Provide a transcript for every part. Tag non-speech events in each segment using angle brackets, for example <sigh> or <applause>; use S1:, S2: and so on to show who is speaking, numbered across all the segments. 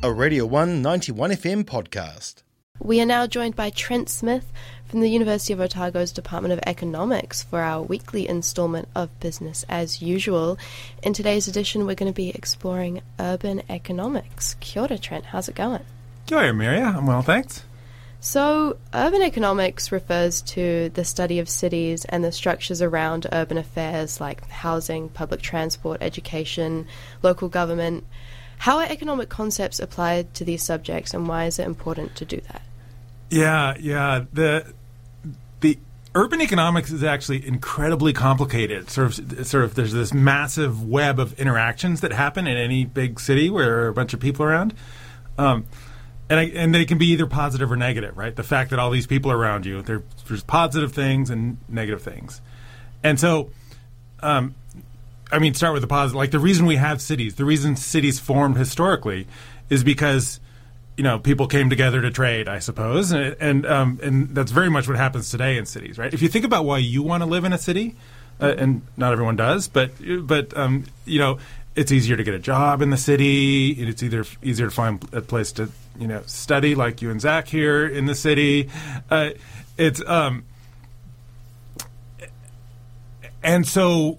S1: a Radio 1 91 FM podcast.
S2: We are now joined by Trent Smith from the University of Otago's Department of Economics for our weekly installment of Business as Usual. In today's edition, we're going to be exploring urban economics. Kia ora, Trent. How's it going?
S3: Kia ora, Miria. I'm well, thanks.
S2: So, urban economics refers to the study of cities and the structures around urban affairs like housing, public transport, education, local government. How are economic concepts applied to these subjects, and why is it important to do that?
S3: Yeah, yeah. The the urban economics is actually incredibly complicated. Sort of, sort of. There's this massive web of interactions that happen in any big city where there are a bunch of people around, um, and I, and they can be either positive or negative. Right. The fact that all these people are around you, there's positive things and negative things, and so. Um, I mean, start with the positive. Like the reason we have cities, the reason cities formed historically, is because you know people came together to trade, I suppose, and and, um, and that's very much what happens today in cities, right? If you think about why you want to live in a city, uh, and not everyone does, but but um, you know it's easier to get a job in the city. It's either easier to find a place to you know study, like you and Zac here in the city. Uh, it's um, and so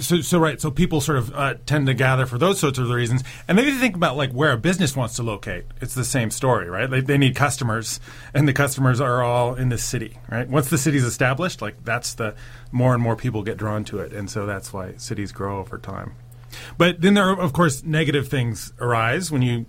S3: so, so right. So people sort of uh, tend to gather for those sorts of reasons, and maybe think about like where a business wants to locate. It's the same story, right? They, they need customers, and the customers are all in the city, right? Once the city's established, like that's the more and more people get drawn to it, and so that's why cities grow over time. But then there are, of course, negative things arise when you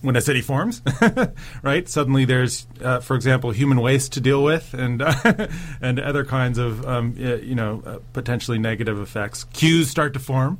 S3: when a city forms, <laughs> right? Suddenly there's, uh, for example, human waste to deal with, and uh, <laughs> and other kinds of um, you know uh, potentially negative effects. Queues start to form,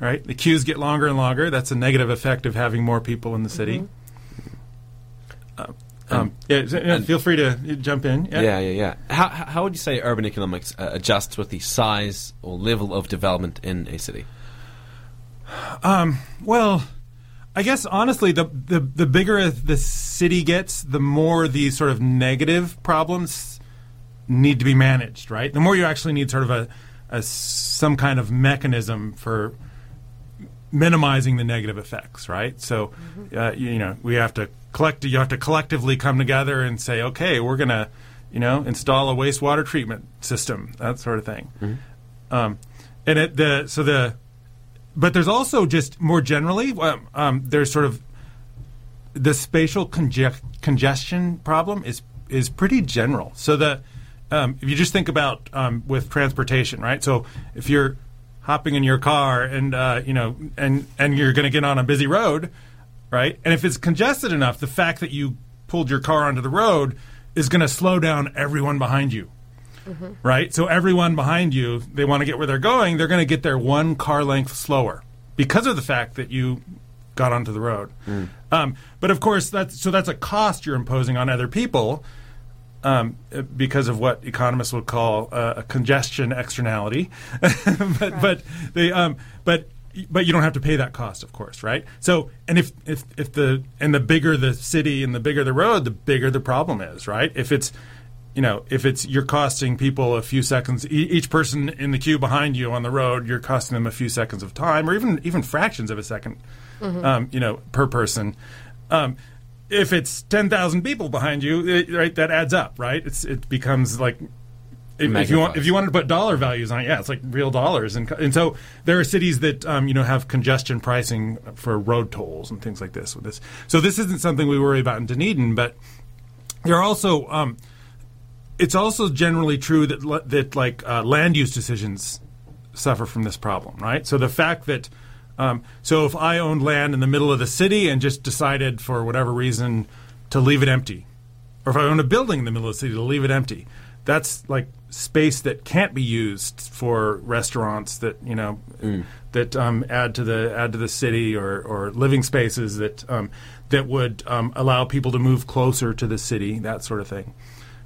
S3: right? The queues get longer and longer. That's a negative effect of having more people in the city. Mm-hmm. Um, yeah, feel free to jump in.
S4: Yeah, yeah, yeah. yeah. How, how would you say urban economics uh, adjusts with the size or level of development in a city?
S3: Um, well I guess honestly, the, the the bigger the city gets, the more these sort of negative problems need to be managed. Right, the more you actually need sort of a, a some kind of mechanism for minimizing the negative effects. Right, so mm-hmm. uh, you, you, know we have to collect. You have to collectively come together and say, okay, we're gonna you know install a wastewater treatment system, that sort of thing. Mm-hmm. Um, and it the so the but there's also just more generally, um, um, there's sort of the spatial conge- congestion problem is is pretty general. So the um, if you just think about um, with transportation, right? So if you're hopping in your car and uh, you know and and you're going to get on a busy road, right? And if it's congested enough, the fact that you pulled your car onto the road is going to slow down everyone behind you mm-hmm. right? So everyone behind you, they want to get where they're going, they're going to get there one car length slower because of the fact that you got onto the road. Mm. Um, but of course, that's so that's a cost you're imposing on other people. Um, because of what economists would call uh, a congestion externality, <laughs> but right. but they um, but but you don't have to pay that cost, of course, right? So, and if if if the and the bigger the city and the bigger the road, the bigger the problem is, right? If it's you know, if it's you're costing people a few seconds, e- each person in the queue behind you on the road, you're costing them a few seconds of time, or even even fractions of a 2nd mm-hmm. um, you know, per person. Um, if it's ten thousand people behind you, it, right, that adds up, right? It's it becomes like if, if, you want if you wanted to put dollar values on it, yeah, it's like real dollars, and and so there are cities that um, you know have congestion pricing for road tolls and things like this with this. So this isn't something we worry about in Dunedin, but there are also um, it's also generally true that that like uh, land use decisions suffer from this problem, right? So the fact that um, so if I owned land in the middle of the city and just decided for whatever reason to leave it empty, or if I own a building in the middle of the city to leave it empty, that's like space that can't be used for restaurants that you know mm. that um, add to the add to the city or, or living spaces that um, that would um, allow people to move closer to the city, that sort of thing.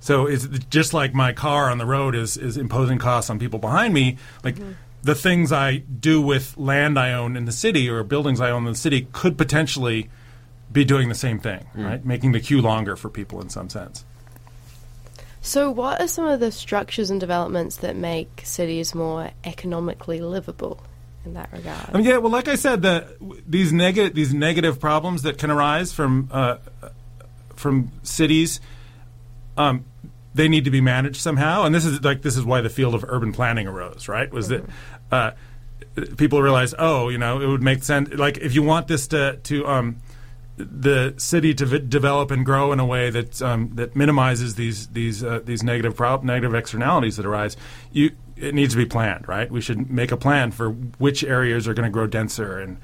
S3: So it's just like my car on the road is is imposing costs on people behind me. Like mm-hmm. the things I do with land I own in the city or buildings I own in the city could potentially be doing the same thing, mm. right? Making the queue longer for people in some sense.
S2: So, what are some of the structures and developments that make cities more economically livable in that regard.
S3: I mean, yeah. Well, like I said, the these negative these negative problems that can arise from uh, from cities, um, they need to be managed somehow. And this is like this is why the field of urban planning arose. Right? Was that uh, people realized, oh, you know, it would make sense. Like if you want this to to um, the city to v- develop and grow in a way that um, that minimizes these these uh, these negative prob- negative externalities that arise, you it needs to be planned, right? We should make a plan for which areas are going to grow denser and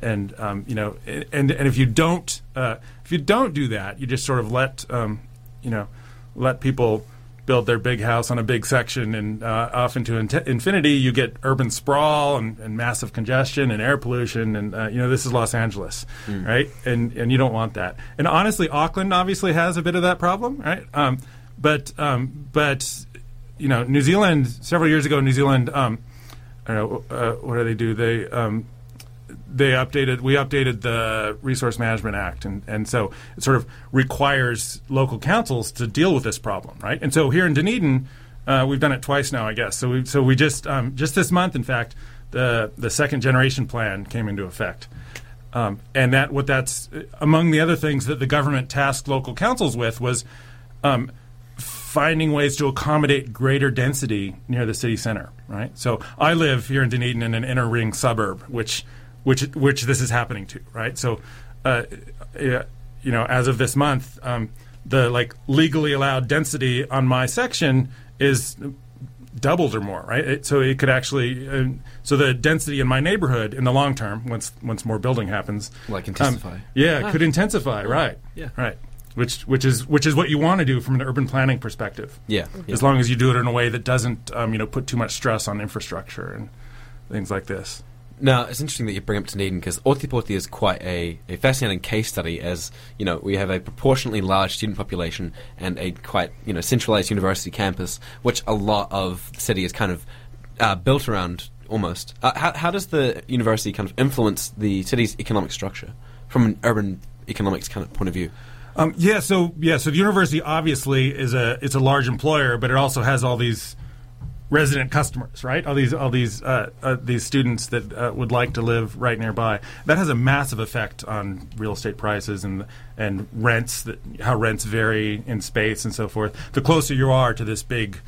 S3: and um, you know and and if you don't uh, if you don't do that, you just sort of let um, you know let people build their big house on a big section and uh, off into in- infinity, you get urban sprawl and, and massive congestion and air pollution. And uh, you know this is Los Angeles, right? And and you don't want that. And honestly, Auckland obviously has a bit of that problem, right? Um, but um, but you know, New Zealand several years ago, New Zealand. Um, I don't know uh, what do they do? They um, they updated we updated the Resource Management Act, and and so it sort of requires local councils to deal with this problem, right? And so here in Dunedin, uh, we've done it twice now, I guess. So we so we just um, just this month, in fact, the the second generation plan came into effect. Um, and that what that's among the other things that the government tasked local councils with was um, finding ways to accommodate greater density near the city center. Right. So I live here in Dunedin in an inner ring suburb, which which which this is happening to. Right. So, uh, yeah, you know, as of this month, um, the like legally allowed density on my section is doubled or more, right? It, so it could actually, uh, so the density in my neighborhood in the long term, once once more building happens,
S4: Like
S3: um, yeah, it could intensify, right?
S4: Yeah.
S3: right. Which which is which is what you want to do from an urban planning perspective.
S4: Yeah. yeah.
S3: As long as you do it in a way that doesn't, um, you know, put too much stress on infrastructure and things like this.
S4: Now, it's interesting that you bring up Dunedin because Ōtepoti is quite a, a fascinating case study as, you know, we have a proportionately large student population and a quite, you know, centralized university campus, which a lot of the city is kind of uh, built around almost. Uh, how, how does the university kind of influence the city's economic structure from an urban economics kind of point of view?
S3: Um, yeah, so yeah, so the university obviously is a it's a large employer, but it also has all these resident customers, right? All these all these uh, uh, these students that uh, would like to live right nearby. That has a massive effect on real estate prices and and rents. That how rents vary in space and so forth. The closer you are to this big,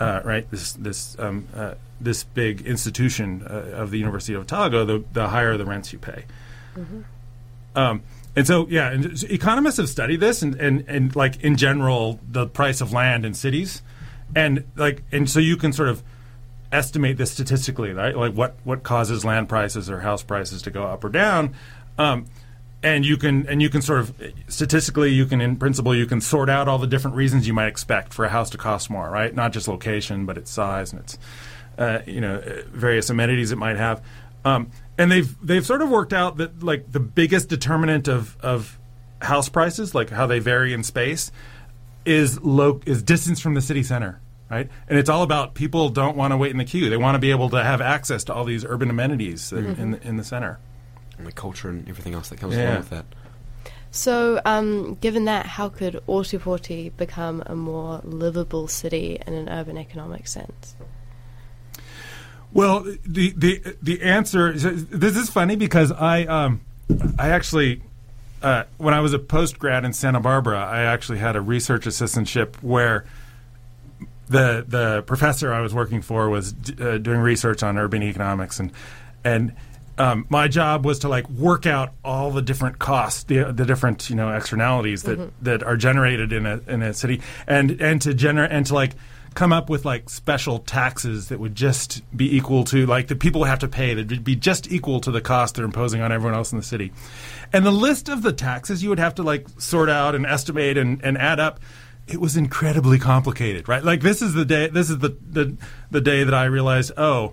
S3: uh, right, this this um, uh, this big institution uh, of the University of Otago, the the higher the rents you pay. Um, and so, yeah, and economists have studied this, and, and, and like in general, the price of land in cities, and like, and so you can sort of estimate this statistically, right? Like what what causes land prices or house prices to go up or down, um, and you can and you can sort of statistically, you can in principle, you can sort out all the different reasons you might expect for a house to cost more, right? Not just location, but its size and its uh, you know various amenities it might have. Um, and they've they've sort of worked out that like the biggest determinant of of house prices, like how they vary in space, is low is distance from the city center, right? And it's all about people don't want to wait in the queue; they want to be able to have access to all these urban amenities that- in the, in the center.
S4: And the culture and everything else that comes
S3: Yeah.
S4: along with that.
S2: So, um, given that, how could Ōtepoti become a more livable city in an urban economic sense?
S3: Well, the the the answer is, this is funny because I um I actually uh, when I was a post grad in Santa Barbara, I actually had a research assistantship where the the professor I was working for was d- uh, doing research on urban economics. And and um, my job was to like work out all the different costs, the, the different you know externalities that, that are generated in a in a city, and and to generate and to like come up with like special taxes that would just be equal to like the people have to pay that would be just equal to the cost they're imposing on everyone else in the city, and the list of the taxes you would have to like sort out and estimate and, and add up it was incredibly complicated, right? Like this is the day this is the the, the day that I realized, oh,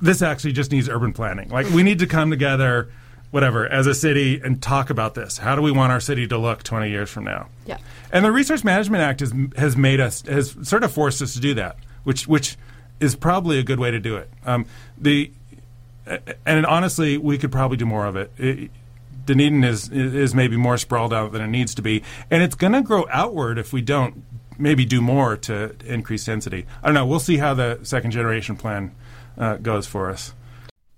S3: this actually just needs urban planning. Like we need to come together whatever as a city and talk about this. How do we want our city to look 20 years from now?
S2: Yeah.
S3: And the Resource Management Act has has made us has sort of forced us to do that, which which is probably a good way to do it. Um, the and honestly, we could probably do more of it. it Dunedin is is maybe more sprawled out than it needs to be, and it's going to grow outward if we don't maybe do more to increase density. I don't know. We'll see how the second generation plan uh, goes for us.